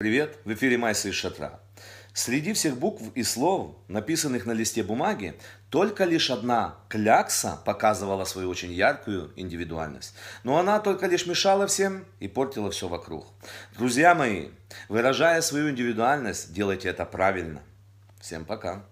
Привет, в эфире Майса из Шатра. Среди всех букв и слов, написанных на листе бумаги, только лишь одна клякса показывала свою очень яркую индивидуальность. Но она только лишь мешала всем и портила все вокруг. Друзья мои, выражая свою индивидуальность, делайте это правильно. Всем пока.